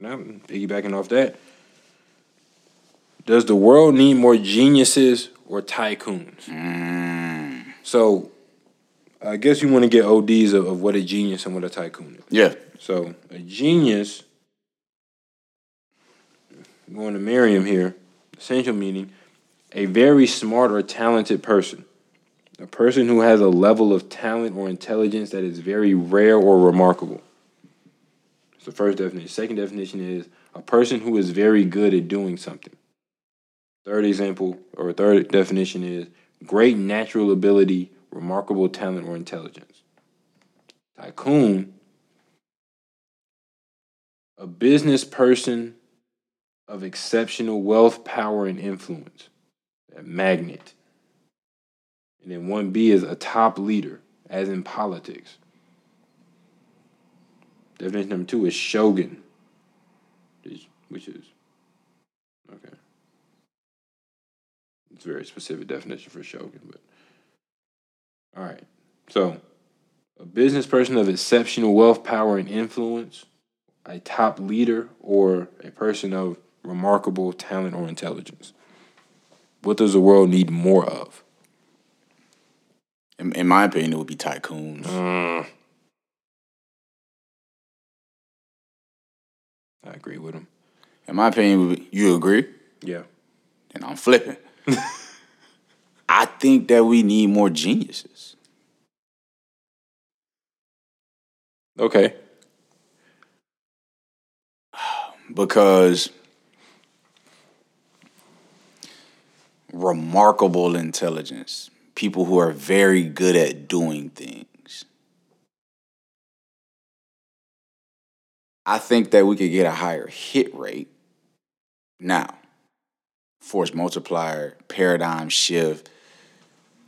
now piggybacking off that, does the world need more geniuses or tycoons? Mm. So, I guess you want to get ODs of, of what a genius and what a tycoon is. Yeah. So, a genius, going to Merriam here, essential meaning, a very smart or talented person. A person who has a level of talent or intelligence that is very rare or remarkable. That's the first definition. Second definition is a person who is very good at doing something. Third example or third definition is great natural ability, remarkable talent or intelligence. Tycoon, a business person of exceptional wealth, power, and influence. A magnate. And then 1B is a top leader, as in politics. Definition number two is shogun, which- is okay. It's a very specific definition for shogun, but all right. So, a business person of exceptional wealth, power, and influence, a top leader, or a person of remarkable talent or intelligence. What does the world need more of? In, in my opinion, it would be tycoons. Mm. I agree with him. In my opinion, would be- you agree? Yeah. And I'm flipping. I think that we need more geniuses. Okay. because remarkable intelligence, people who are very good at doing things. I think that we could get a higher hit rate now. Force multiplier, paradigm shift.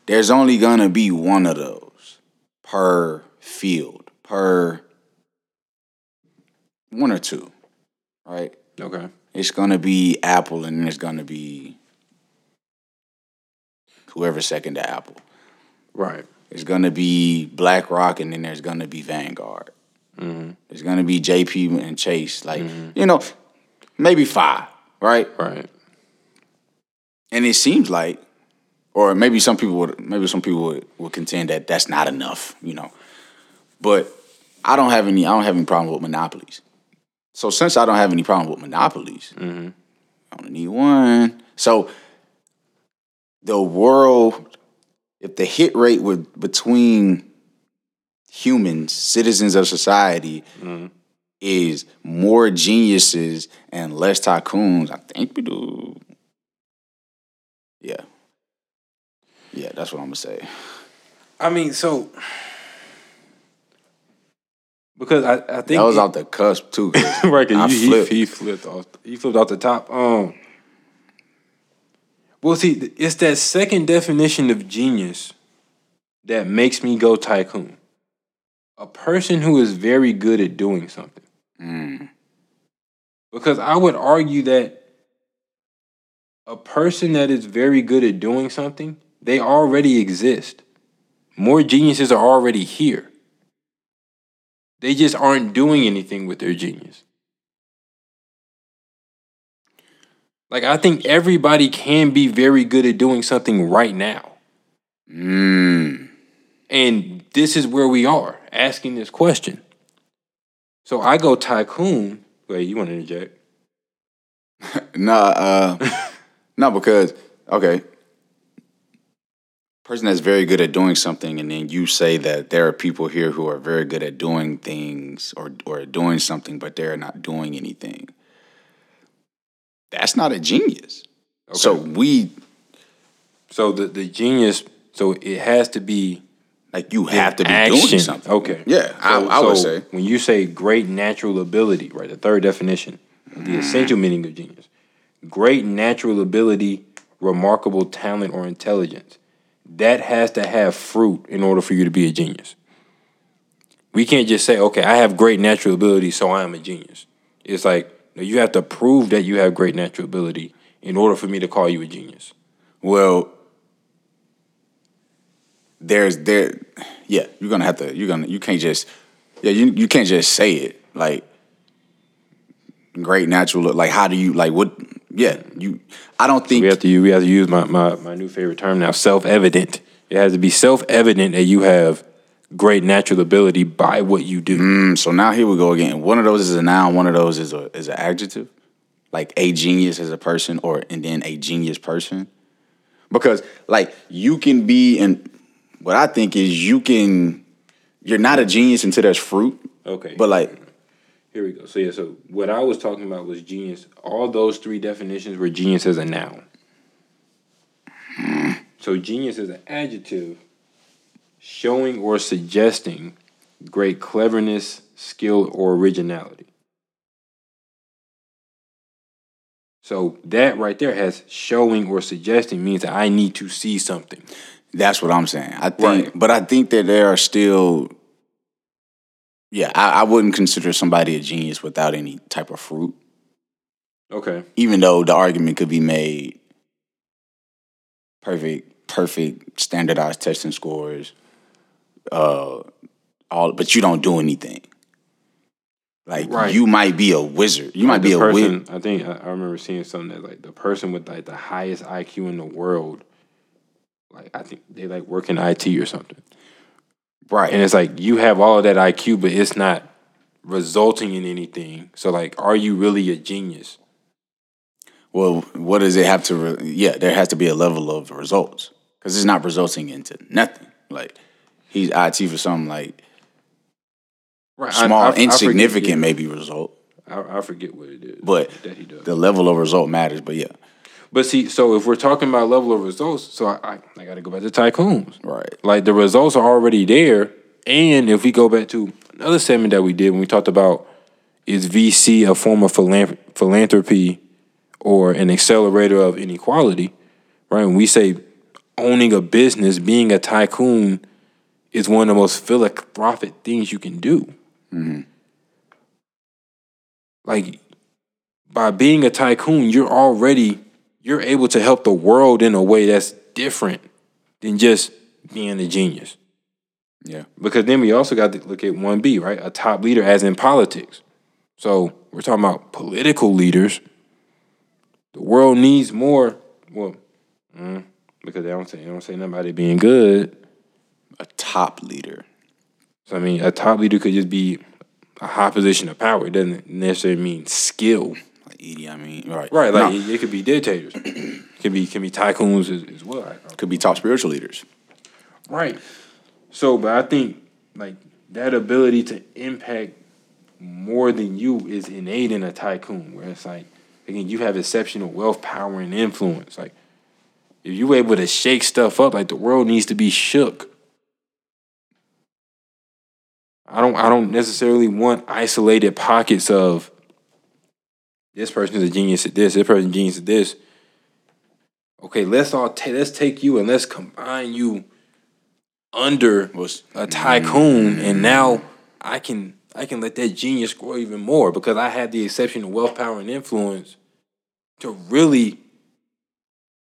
There's only gonna be one of those per field, per one or two, right? Okay. It's gonna be Apple, and then it's gonna be whoever second to Apple. Right. It's gonna be BlackRock, and then there's gonna be Vanguard. Mm-hmm. There's gonna be JP and Chase, like mm-hmm. you know, maybe five, right? Right. And it seems like, or maybe some people would, maybe some people would, would contend that that's not enough, you know. But I don't have any, I don't have any problem with monopolies. So since I don't have any problem with monopolies, mm-hmm. I only need one. So the world, if the hit rate were between humans, citizens of society, is more geniuses and less tycoons, I think we do. Yeah. Yeah, that's what I'm gonna say. I mean, so because I, I think That was it- off the cusp too. right. you, flipped. He, he flipped off. He flipped off the top. Um. Well, see, it's that second definition of genius that makes me go tycoon. A person who is very good at doing something. Mm. Because I would argue that a person that is very good at doing something, they already exist. More geniuses are already here. They just aren't doing anything with their genius. Like, I think everybody can be very good at doing something right now. Mm. And this is where we are asking this question. So I go tycoon. Wait, you want to interject? Nah, uh, no, because okay, person that's very good at doing something, and then you say that there are people here who are very good at doing things or or doing something, but they're not doing anything. That's not a genius. So we So the, the genius, so it has to be like you have to be action. doing something. Okay. Yeah, I, So- I would so say. when you say great natural ability, right? The third definition, the mm-hmm. essential meaning of genius, great natural ability, remarkable talent or intelligence. That has to have fruit in order for you to be a genius. We can't just say, okay, I have great natural ability, so I am a genius. It's like you have to prove that you have great natural ability in order for me to call you a genius. Well, there's there, yeah. You're gonna have to. You're gonna. You can't just. Yeah, you you can't just say it like. great natural look. like how do you like what yeah you i don't think We have to use, we have to use my, my, my new favorite term now, self evident. It has to be self evident that you have great natural ability by what you do. Mm, so now here we go again one of those is a noun one of those is a is an adjective like a genius as a person or and then a genius person because like you can be and what i think is you can you're not a genius until there's fruit Okay. but like Here we go. So yeah, so what I was talking about was genius. All those three definitions were genius as a noun. So genius is an adjective showing or suggesting great cleverness, skill, or originality. So that right there has showing or suggesting means that I need to see something. That's what I'm saying. I think, Right. but I think that there are still, yeah, I, I wouldn't consider somebody a genius without any type of fruit, Okay. even though the argument could be made perfect, perfect standardized testing scores, uh, all, but you don't do anything. Like Right. you might be a wizard. You might be the a person. wizard. I think I, I remember seeing something that like the person with like the highest IQ in the world, like I think they like work in IT or something, Right. and it's like you have all of that IQ, but it's not resulting in anything. So like, are you really a genius? Well, what does it have to? Re- yeah, there has to be a level of results because it's not resulting into nothing. Like he's IT for something like Right. small, insignificant, maybe result, I, I forget what it is, but that he does. the level of result matters. But yeah, But see, so if we're talking about level of results, so I I, I got to go back to tycoons. right. Like the results are already there. And if we go back to another segment that we did when we talked about is VC a form of philanthr- philanthropy or an accelerator of inequality, right? When we say owning a business, being a tycoon is one of the most philanthropic things you can do. Mm-hmm. Like by being a tycoon, you're already you're able to help the world in a way that's different than just being a genius. Yeah, Because then we also got to look at 1B, right? A top leader as in politics. So we're talking about political leaders. The world needs more, well, mm, because they don't say they don't say it being good. a top leader. So I mean, a top leader could just be a high position of power. It doesn't necessarily mean skill. Like Edie, I mean, right, Right, like No, it, it could be dictators. it can be can be tycoons as, as well. could be top spiritual leaders. Right. So, but I think like that ability to impact more than you is innate in a tycoon, where it's like again you have exceptional wealth, power, and influence. Like if you were able to shake stuff up, like the world needs to be shook. I don't. I don't necessarily want isolated pockets of this person is a genius at this. This person is a genius at this. Okay, let's all ta- let's take you and let's combine you under a tycoon, and mm-hmm. now I can I can let that genius grow even more because I had the exceptional wealth, power, and influence to really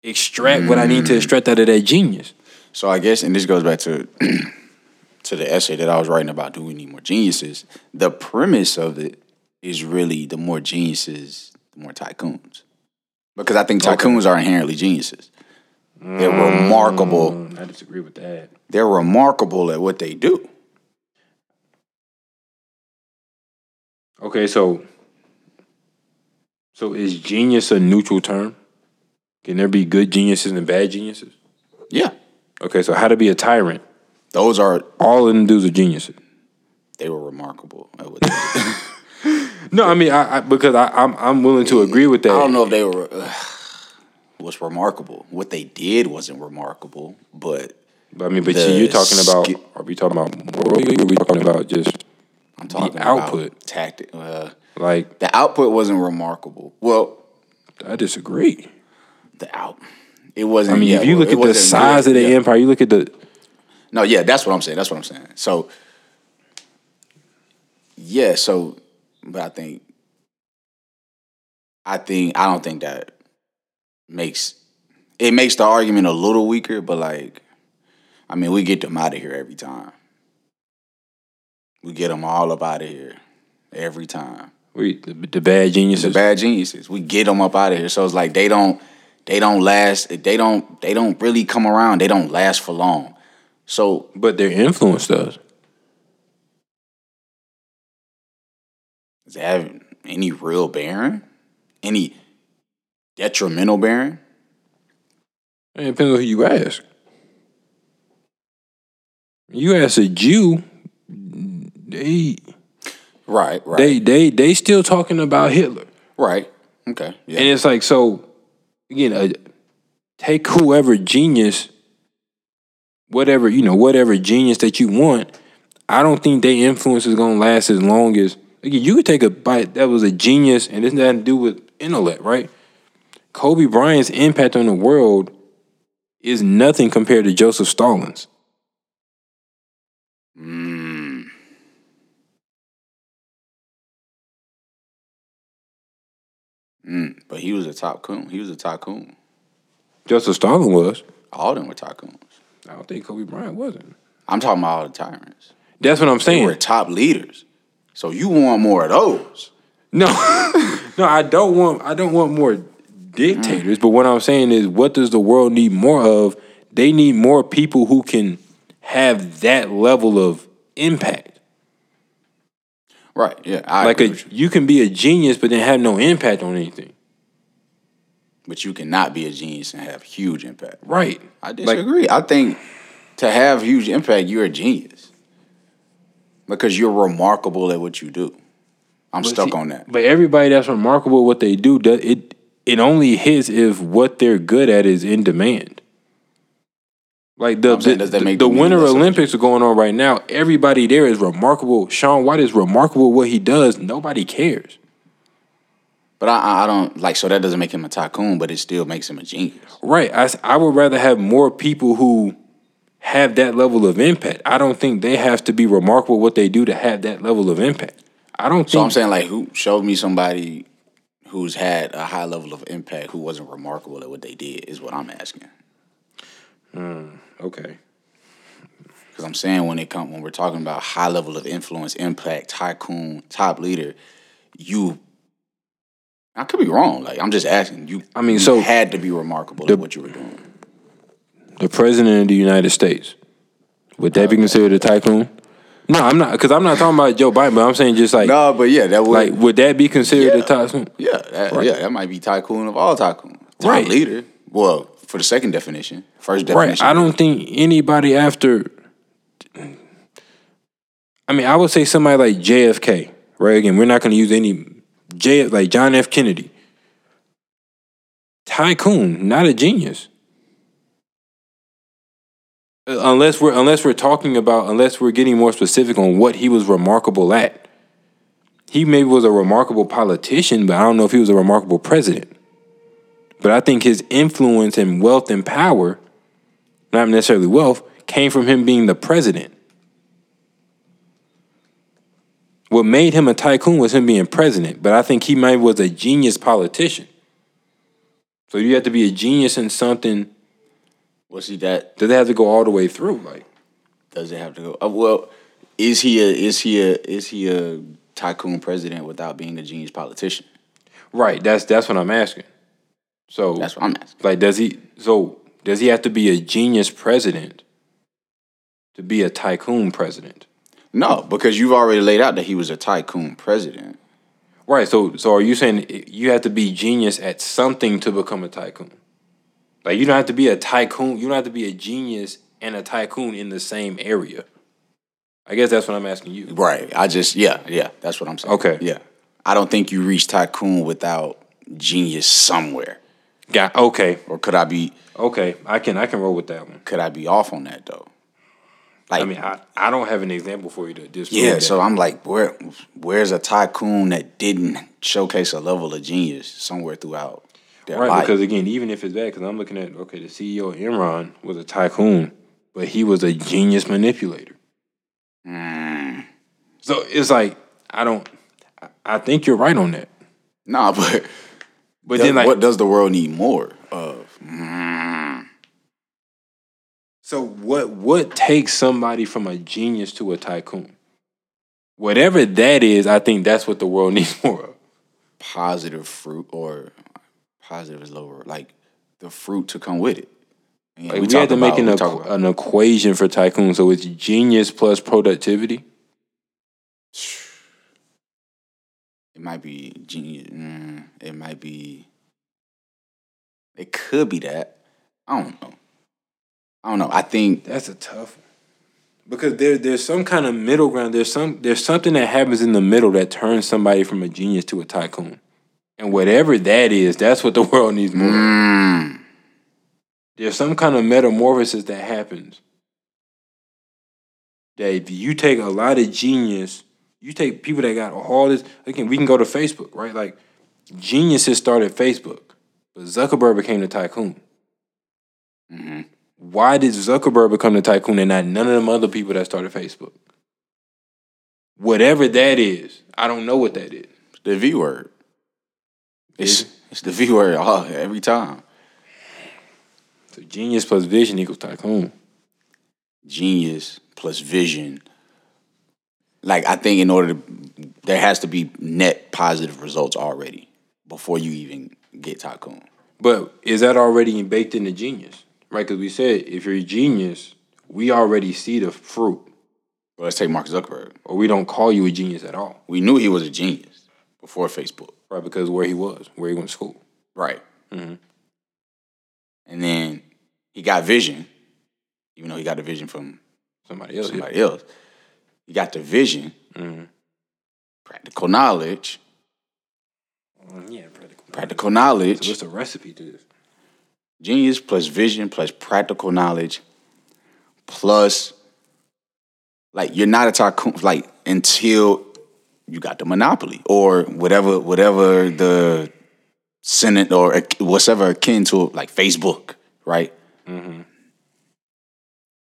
extract what I need to mm-hmm. extract out of that genius. So I guess, and this goes back to to the essay that I was writing about. Do we need more geniuses? The premise of it is really the more geniuses, the more tycoons. Because I think tycoons are inherently geniuses. They're remarkable. Mm, I disagree with that. They're remarkable at what they do. Okay, so so is genius a neutral term? Can there be good geniuses and bad geniuses? Yeah, Okay, so how to be a tyrant? those are All of them dudes are geniuses. they were remarkable at what they did. No, I mean, I, I because I, I'm I'm willing to agree with that. I don't know if they were uh, was remarkable. What they did wasn't remarkable, but But I mean, but you, you're talking about. Are we talking about moral? Are we talking about just I'm talking output. about tactic. Uh, like? the output wasn't remarkable. Well, I disagree. the out. It wasn't. I mean, yeah, if you look at the size good. of the Yeah. empire, you look at the. No, yeah, that's what I'm saying. That's what I'm saying. So, yeah. So, but I think, I think I don't think that makes it makes the argument a little weaker. But like, I mean, we get them out of here every time. We get them all up out of here every time. We the, the bad geniuses. the bad geniuses. We get them up out of here. So it's like they don't they don't last. They don't they don't really come around. They don't last for long. So but their influence does. Does it have any real bearing? Any detrimental bearing? It depends on who you ask. You ask a Jew, they Right, right, they they they still talking about Hitler, right. Okay, yeah. and it's like so. Again, uh, take whoever genius, whatever you know, whatever genius that you want. I don't think their influence is gonna last as long as again. You could take a bite that was a genius, and this nothing to do with intellect, right? Kobe Bryant's impact on the world is nothing compared to Joseph Stalin's. Mm. Mm, but he was a tycoon. He was a tycoon. Joseph Stalin was. All of them were tycoons. I don't think Kobe Bryant wasn't. I'm talking about all the tyrants. That's what I'm saying. They were top leaders. So you want more of those. No, no, I don't want. I don't want more dictators. But what I'm saying is, what does the world need more of? They need more people who can have that level of impact. Right, yeah. I like a, you. you can be a genius, but then have no impact on anything. But you cannot be a genius and have huge impact. Right. I Like, disagree. I think to have huge impact, you're a genius. Because you're remarkable at what you do. I'm But stuck see- on that. But everybody that's remarkable what they do, it it only hits if what they're good at is in demand. Like the saying, the, the Winter less of a Olympics are going on right now. Everybody there is remarkable. Shaun White is remarkable what he does. Nobody cares. But I- I, I don't like so that doesn't make him a tycoon, but it still makes him a genius. Right. I, I would rather have more people who have that level of impact. I don't think they have to be remarkable what they do to have that level of impact. I don't So I'm saying like who showed me somebody who's had a high level of impact who wasn't remarkable at what they did is what I'm asking. Hmm, okay. Because I'm saying when it come when we're talking about high level of influence, impact, tycoon, top leader, you I could be wrong. Like I'm just asking. You I mean, you so- had to be remarkable at what you were doing. The president of the United States. Would that be considered a tycoon? No, I'm not because I'm not talking about Joe Biden, but I'm saying just like No, but yeah, that would like would that be considered Yeah. a tycoon? yeah, that, Right. yeah, that might be tycoon of all tycoons. Top Right. leader. Well, for the second definition, first definition. Right. I don't think anybody after. I mean, I would say somebody like JFK. Right. Again, we're not going to use any J like John F. Kennedy. Tycoon, not a genius. Unless we're unless we're talking about unless we're getting more specific on what he was remarkable at. He maybe was a remarkable politician, but I don't know if he was a remarkable president. But I think his influence and wealth and power, not necessarily wealth, came from him being the president. What made him a tycoon was him being president, but I think he might was a genius politician. So you have to be a genius in something. Well, see that Does it have to go all the way through? Like, does it have to go? Uh, well, is he a is he a is he a tycoon president without being a genius politician? right? That's that's what I'm asking. So That's what I'm asking. like, does he? So does he have to be a genius president to be a tycoon president? No, because you've already laid out that he was a tycoon president. Right. So so are you saying you have to be genius at something to become a tycoon? Like you don't have to be a tycoon. You don't have to be a genius and a tycoon in the same area. I guess that's what I'm asking you. Right. I just yeah, yeah, that's what I'm saying. Okay. Yeah. I don't think you reach tycoon without genius somewhere. Got okay. Or could I be Okay. I can I can roll with that one. could I be off on that though? Like I mean, I, I don't have an example for you to disprove yeah, that. so I'm like, where where's a tycoon that didn't showcase a level of genius somewhere throughout their right life? because again, even if it's bad, because I'm looking at okay, the CEO of Enron was a tycoon, but he was a genius manipulator. Mm. So it's like I don't. I- I think you're right on that. Nah, but But does- then like what does the world need more of? Mm. So what what takes somebody from a genius to a tycoon? Whatever that is, I think that's what the world needs more of. Positive fruit or positive is lower, like the fruit to come with it. And Like we, talk had to make an, equ- an equation for tycoon. So it's genius plus productivity. It might be genius. Mm, it might be. It could be that. I don't know. I don't know. I think That's a tough one. Because there, there's some kind of middle ground. There's some there's something that happens in the middle that turns somebody from a genius to a tycoon. And whatever that is, that's what the world needs more. mm, There's some kind of metamorphosis that happens. That if you take a lot of genius, you take people that got all this. Again, we can go to Facebook, right? Like geniuses started Facebook, but Zuckerberg became the tycoon. mhm. Why did Zuckerberg become the tycoon and not none of them other people that started Facebook? Whatever that is, I don't know what that is. the V word. It's it's the V word all, every time. So genius plus vision equals tycoon. Genius plus vision. Like I think in order to, there has to be net positive results already before you even get tycoon. But is that already baked into genius? Right? Because we said if you're a genius, we already see the fruit, Well, let's take Mark Zuckerberg. or we don't call you a genius at all, We knew he was a genius before Facebook. Right? Because where he was, where he went to school. Right. Mhm. And then he got vision, even though he got the vision from Somebody else. somebody else. He got the vision, Mhm. practical knowledge, Mm, Yeah, practical. practical So knowledge, what's the recipe to this? genius plus vision plus practical knowledge plus like you're not a tycoon like until you got the monopoly or whatever whatever the senate or whatever akin to like Facebook, right? Mm-hmm.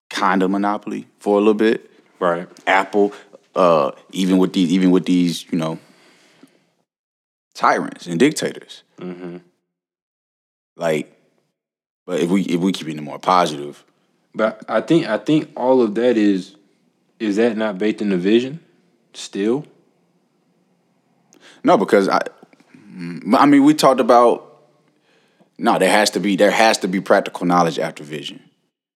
Kind of monopoly for a little bit. Right. Apple, uh, even with these, even with these, you know, tyrants and dictators. Mm-hmm. Like, but if we if we keep it more positive, But I think I think all of that is is that not baked in the vision still? No, because I, I mean, we talked about. No, there has to be there has to be practical knowledge after vision.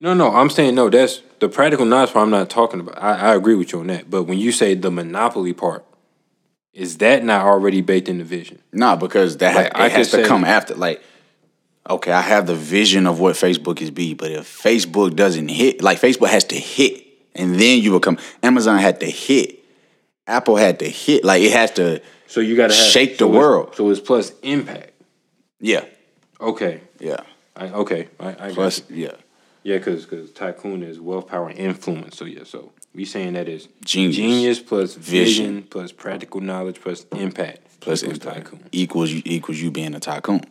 No, no, I'm saying no. That's the practical knowledge part. I'm not talking about. I, I agree with you on that. But when you say the monopoly part, is that not already baked in the vision? No, because that Like, it I has to come after. Like, okay, I have the vision of what Facebook is be, but if Facebook doesn't hit, like Facebook has to hit, and then you become. Amazon had to hit, Apple had to hit. Like it has to. So you got to Shake the so it's- world. So it's plus impact. Yeah, Okay. yeah. I, okay. I, I Plus, yeah, Yeah, because because tycoon is wealth, power, and influence. So yeah. So we saying that is Genius. genius plus vision, Vision. plus practical knowledge plus impact plus equals impact tycoon. equals you equals you being a tycoon.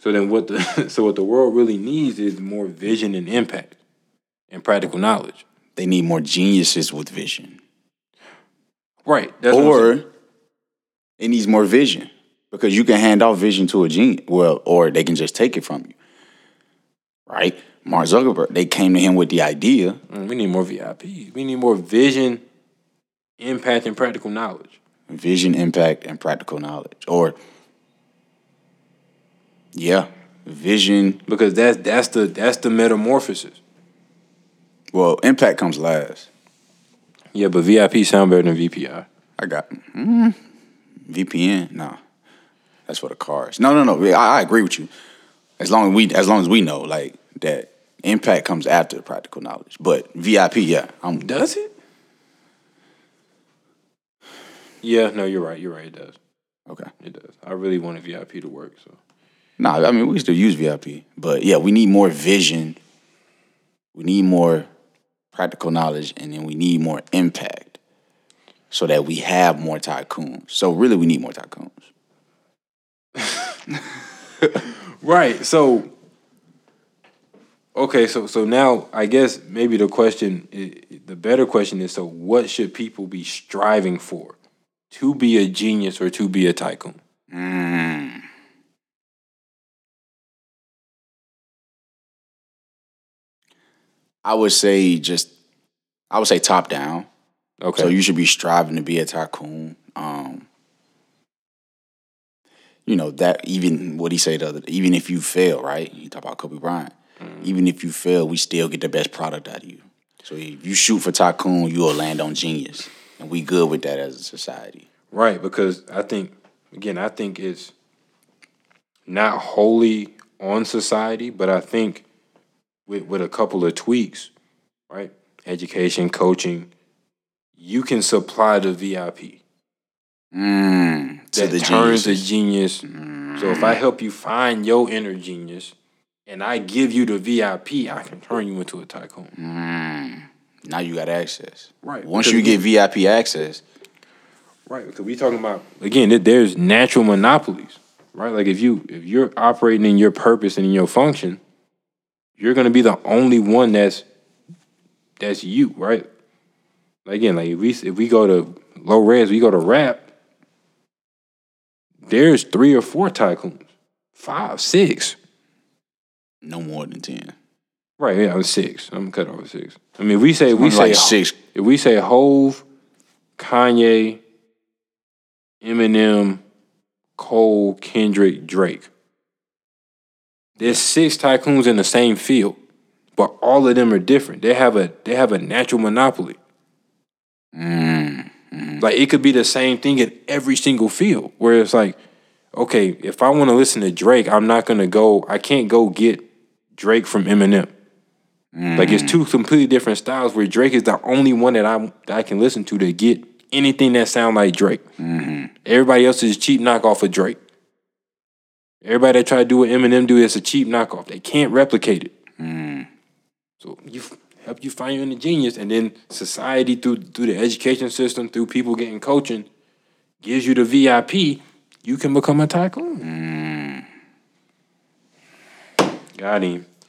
So then what the so what the world really needs is more vision and impact and practical knowledge. They need more geniuses with vision, Right. That's what I'm or. It needs more vision because you can hand off vision to a genius. Well, or they can just take it from you. Right, Mark Zuckerberg. They came to him with the idea. Mm, we need more VIPs. We need more vision, impact, and practical knowledge. vision, impact, and practical knowledge. Or, yeah, vision. Because that's that's the that's the metamorphosis. Well, impact comes last. Yeah, but VIP sound better than VPI. I got mm, VPN. No, that's for the cars. No, no, no. I, I agree with you. As long as we, as long as we know, like that, impact comes after practical knowledge. But VIP, yeah, I'm. Does it? Yeah, no, you're right. You're right. It does. Okay. It does. I really wanted VIP to work. So No, I mean we still use VIP, but yeah, we need more vision. We need more practical knowledge, and then we need more impact, so that we have more tycoons. So really, we need more tycoons. right. So okay. So so now I guess maybe the question, the better question is: so what should people be striving for? To be a genius or to be a tycoon? Mm. I would say just, I would say top down. Okay. So you should be striving to be a tycoon. Um, you know that even what he said the other, even if you fail, right? You talk about Kobe Bryant. Mm. Even if you fail, we still get the best product out of you. So if you shoot for tycoon, you'll land on genius, and we good with that as a society. Right, because I think again, I think it's not wholly on society, but I think with with a couple of tweaks, right? Education, coaching, you can supply the VIP Mm, to that the turns a geniuses. genius. So if I help you find your inner genius and I give you the VIP, I can turn you into a tycoon. Now you got access. Right, Once you get VIP access, Right, because we talking about again. There's natural monopolies, right? Like if you if you're operating in your purpose and in your function, you're gonna be the only one that's that's you, right? Again, like if we if we go to low res, we go to rap. There's three or four tycoons, five, six. no more than ten. Right, yeah, I'm six. I'm cut off at six. I mean, if we say we say like six. If we say Hov, Kanye, Eminem, Cole, Kendrick, Drake, there's six tycoons in the same field, but all of them are different. They have a they have a natural monopoly. Mm-hmm. Like it could be the same thing in every single field, where it's like, okay, if I want to listen to Drake, I'm not gonna go. I can't go get Drake from Eminem. Like it's two completely different styles. Where Drake is the only one that I that I can listen to to get anything that sound like Drake. Mm-hmm. Everybody else is a cheap knockoff of Drake. Everybody that try to do what Eminem do is a cheap knockoff. They can't replicate it. Mm. So you help you find your inner genius, and then society through through the education system, through people getting coaching, gives you the VIP. You can become a tycoon. Mm. Got him.